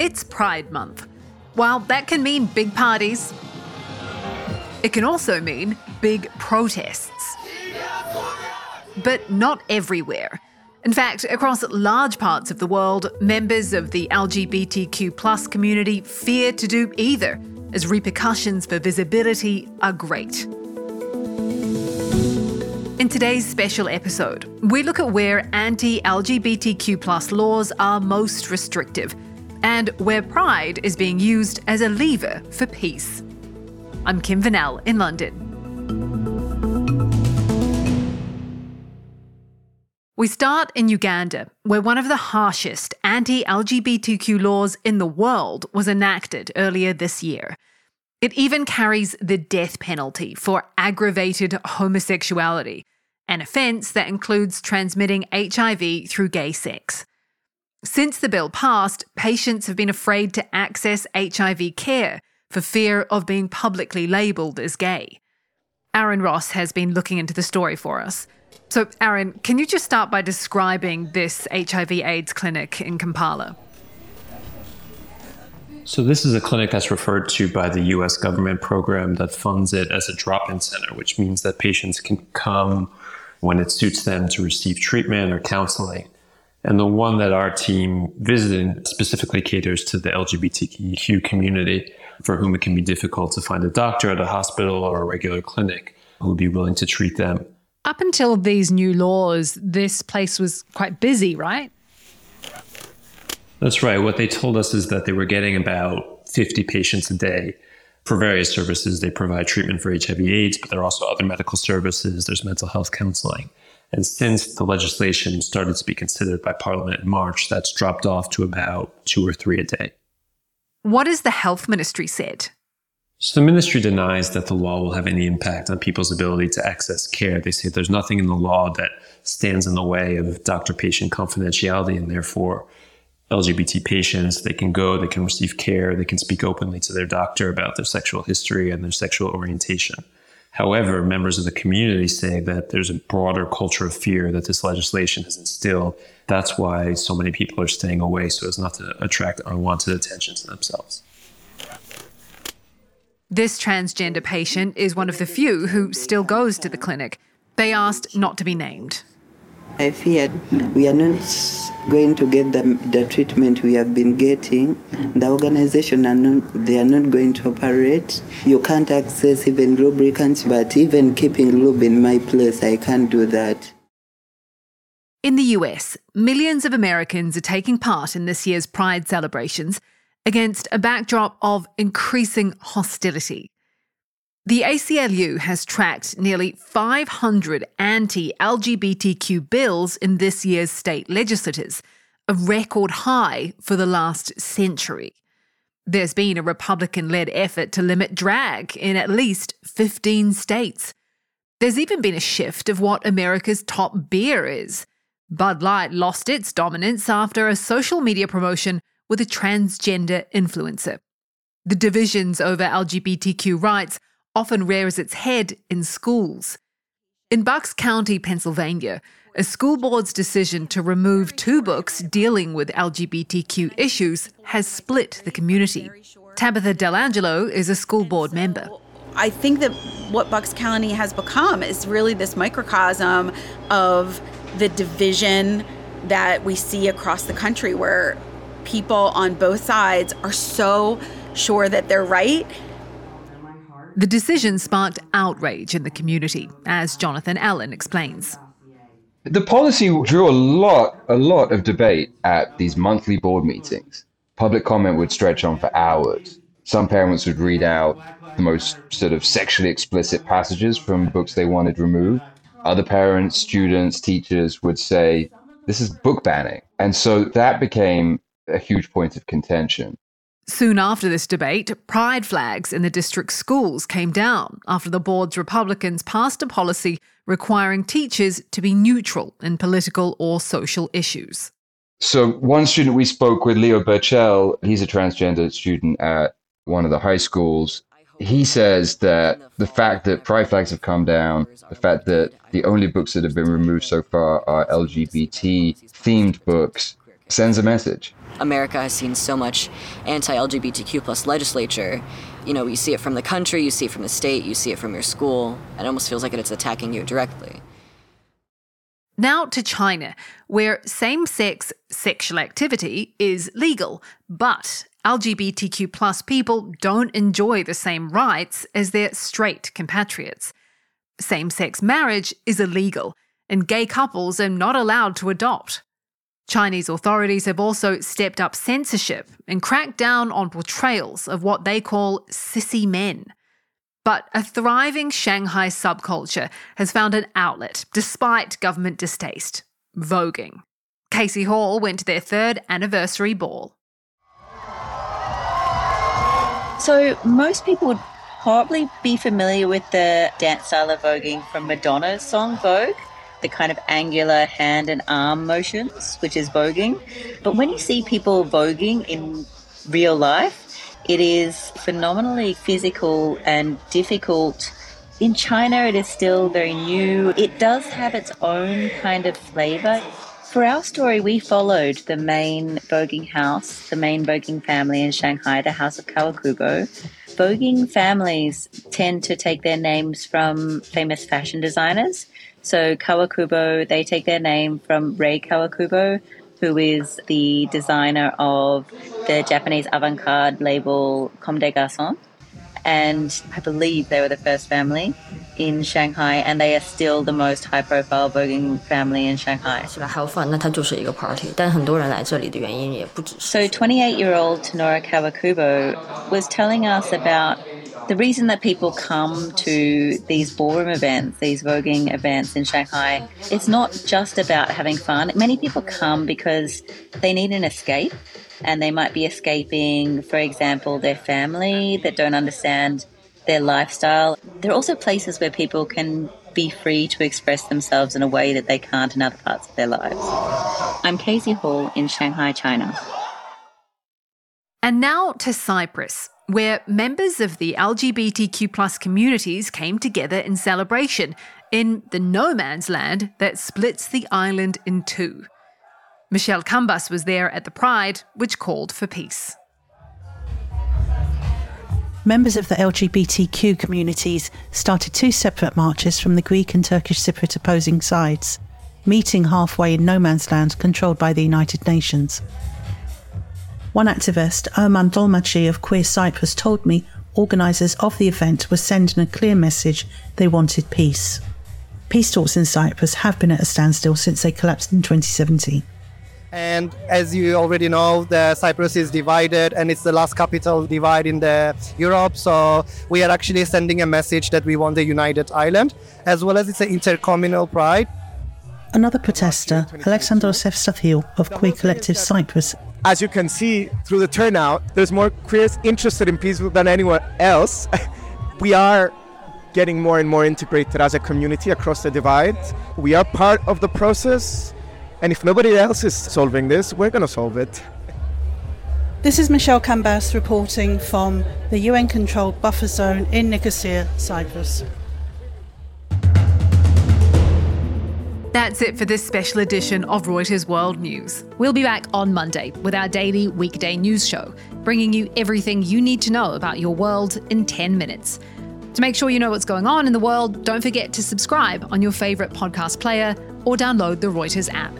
It's Pride Month. While that can mean big parties, it can also mean big protests. But not everywhere. In fact, across large parts of the world, members of the LGBTQ community fear to do either, as repercussions for visibility are great. In today's special episode, we look at where anti LGBTQ laws are most restrictive and where pride is being used as a lever for peace. I'm Kim Vanel in London. We start in Uganda, where one of the harshest anti LGBTQ laws in the world was enacted earlier this year. It even carries the death penalty for aggravated homosexuality, an offence that includes transmitting HIV through gay sex. Since the bill passed, patients have been afraid to access HIV care for fear of being publicly labelled as gay. Aaron Ross has been looking into the story for us. So, Aaron, can you just start by describing this HIV AIDS clinic in Kampala? So, this is a clinic that's referred to by the US government program that funds it as a drop in center, which means that patients can come when it suits them to receive treatment or counseling. And the one that our team visited specifically caters to the LGBTQ community for whom it can be difficult to find a doctor at a hospital or a regular clinic who would be willing to treat them. Up until these new laws, this place was quite busy, right? That's right. What they told us is that they were getting about 50 patients a day for various services. They provide treatment for HIV AIDS, but there are also other medical services. There's mental health counseling. And since the legislation started to be considered by Parliament in March, that's dropped off to about two or three a day. What has the health ministry said? So the ministry denies that the law will have any impact on people's ability to access care. They say there's nothing in the law that stands in the way of doctor patient confidentiality and therefore LGBT patients, they can go, they can receive care, they can speak openly to their doctor about their sexual history and their sexual orientation. However, members of the community say that there's a broader culture of fear that this legislation has instilled. That's why so many people are staying away so as not to attract unwanted attention to themselves. This transgender patient is one of the few who still goes to the clinic. They asked not to be named. I feared we are not going to get the, the treatment we have been getting. The organization are not they are not going to operate. You can't access even lubricants, but even keeping lube in my place, I can't do that. In the US, millions of Americans are taking part in this year's Pride celebrations against a backdrop of increasing hostility. The ACLU has tracked nearly 500 anti LGBTQ bills in this year's state legislatures, a record high for the last century. There's been a Republican led effort to limit drag in at least 15 states. There's even been a shift of what America's top beer is. Bud Light lost its dominance after a social media promotion with a transgender influencer. The divisions over LGBTQ rights often rears its head in schools. In Bucks County, Pennsylvania, a school board's decision to remove two books dealing with LGBTQ issues has split the community. Tabitha Dell'Angelo is a school board member. I think that what Bucks County has become is really this microcosm of the division that we see across the country where people on both sides are so sure that they're right. The decision sparked outrage in the community, as Jonathan Allen explains. The policy drew a lot, a lot of debate at these monthly board meetings. Public comment would stretch on for hours. Some parents would read out the most sort of sexually explicit passages from books they wanted removed. Other parents, students, teachers would say, This is book banning. And so that became a huge point of contention. Soon after this debate, pride flags in the district schools came down after the board's Republicans passed a policy requiring teachers to be neutral in political or social issues. So, one student we spoke with, Leo Burchell, he's a transgender student at one of the high schools. He says that the fact that pride flags have come down, the fact that the only books that have been removed so far are LGBT themed books, sends a message. America has seen so much anti-LGBTQ plus legislature. You know, you see it from the country, you see it from the state, you see it from your school. It almost feels like it's attacking you directly. Now to China, where same sex sexual activity is legal, but LGBTQ plus people don't enjoy the same rights as their straight compatriots. Same sex marriage is illegal, and gay couples are not allowed to adopt. Chinese authorities have also stepped up censorship and cracked down on portrayals of what they call sissy men. But a thriving Shanghai subculture has found an outlet despite government distaste voguing. Casey Hall went to their third anniversary ball. So, most people would probably be familiar with the dance style of voguing from Madonna's song Vogue the kind of angular hand and arm motions, which is voguing. But when you see people voguing in real life, it is phenomenally physical and difficult. In China, it is still very new. It does have its own kind of flavor. For our story, we followed the main voguing house, the main voguing family in Shanghai, the House of Kawakubo. Voguing families tend to take their names from famous fashion designers. So Kawakubo, they take their name from Rei Kawakubo, who is the designer of the Japanese avant-garde label Comme des Garçons. And I believe they were the first family in Shanghai, and they are still the most high-profile voguing family in Shanghai. So 28-year-old Tenora Kawakubo was telling us about the reason that people come to these ballroom events, these voguing events in Shanghai, it's not just about having fun. Many people come because they need an escape and they might be escaping, for example, their family that don't understand their lifestyle. There are also places where people can be free to express themselves in a way that they can't in other parts of their lives. I'm Casey Hall in Shanghai, China. And now to Cyprus, where members of the LGBTQ plus communities came together in celebration in the no man's land that splits the island in two. Michele Kambas was there at the Pride, which called for peace. Members of the LGBTQ communities started two separate marches from the Greek and Turkish Cypriot opposing sides, meeting halfway in no man's land controlled by the United Nations. One activist, Erman Dolmachi of Queer Cyprus, told me organisers of the event were sending a clear message they wanted peace. Peace talks in Cyprus have been at a standstill since they collapsed in 2017. And as you already know, the Cyprus is divided, and it's the last capital divide in the Europe. So we are actually sending a message that we want a united island, as well as it's an intercommunal pride. Another protester, Alexandros Evstathil of Queer Collective Cyprus, as you can see through the turnout, there's more queers interested in peace than anyone else. we are getting more and more integrated as a community across the divide. We are part of the process, and if nobody else is solving this, we're going to solve it. This is Michele Kambas reporting from the UN controlled buffer zone in Nicosia, Cyprus. That's it for this special edition of Reuters World News. We'll be back on Monday with our daily weekday news show, bringing you everything you need to know about your world in 10 minutes. To make sure you know what's going on in the world, don't forget to subscribe on your favourite podcast player or download the Reuters app.